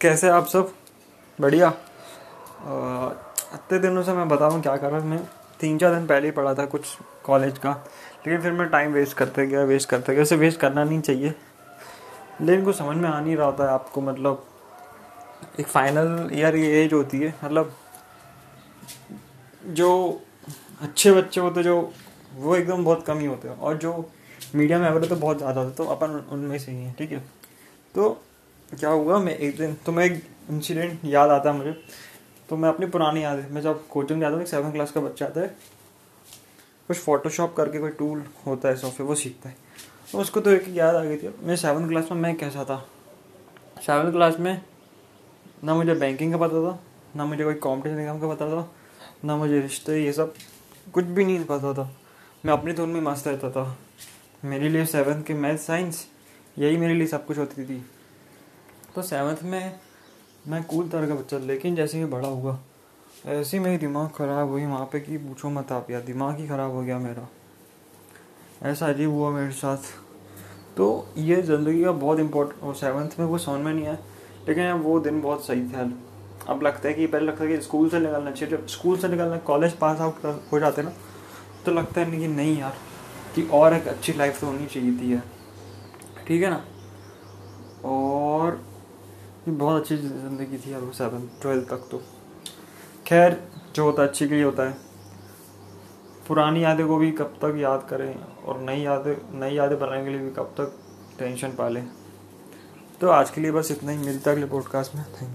कैसे आप सब? बढ़िया। इतने दिनों से मैं बताऊँ क्या कर रहा मैं तीन चार दिन पहले ही पढ़ा था कुछ कॉलेज का, लेकिन फिर मैं टाइम वेस्ट करते गया वेस्ट करते गया, उसे वेस्ट करना नहीं चाहिए। लेकिन कुछ समझ में आ नहीं रहा है आपको मतलब एक फाइनल ईयर ये एज होती है मतलब जो अच्छे बच्चे होते जो वो एकदम बहुत कम ही होते हैं, और जो मीडियम एवरेज तो बहुत ज़्यादा होते तो अपन उनमें से ही हैं, ठीक है? तो क्या हुआ? मैं एक दिन तो मैं एक इंसिडेंट याद आता है मुझे। तो मैं अपनी पुरानी याद है मैं जब कोचिंग जाता हूँ सेवन क्लास का बच्चा आता है। कुछ फोटोशॉप करके कोई टूल होता है सॉफ्टवेयर वो सीखता है। तो उसको तो एक याद आ गई थी। मैं सेवन क्लास में, मैं कैसा था? सेवन क्लास में ना मुझे बैंकिंग का पता था, ना मुझे कोई कॉम्पिटिशन एग्ज़ाम का पता था, ना मुझे रिश्ते, ये सब कुछ भी नहीं पता था। मैं अपनी धुन में मस्त रहता था। मेरे लिए सेवन के मैथ साइंस यही मेरे लिए सब कुछ होती थी। तो सेवन्थ में मैं कूल तरह का बच्चा, लेकिन जैसे ही बड़ा हुआ, ऐसे मेरी दिमाग ख़राब हुई वहाँ पे कि पूछो मत आप यार, दिमाग ही ख़राब हो गया मेरा। ऐसा अजीब हुआ मेरे साथ। तो ये ज़िंदगी का बहुत इम्पोर्टेंट और सेवन्थ में वो समझ में नहीं आया, लेकिन वो दिन बहुत सही था। अब लगता है कि पहले लगता है कि स्कूल से निकलना चाहिए। जब स्कूल से निकलना कॉलेज पास आउट हो जाते ना तो लगता है कि नहीं यार, कि और एक अच्छी लाइफ तो होनी चाहिए थी यार। ठीक है ना? और बहुत अच्छी ज़िंदगी थी यार सेवन ट्वेल्थ तक तो। खैर, जो होता है, अच्छी के लिए होता है। पुरानी यादें को भी कब तक याद करें और नई यादें नई यादें बनाने के लिए भी कब तक टेंशन पालें। तो आज के लिए बस इतना ही, मिलता है अगले पॉडकास्ट में। Thank you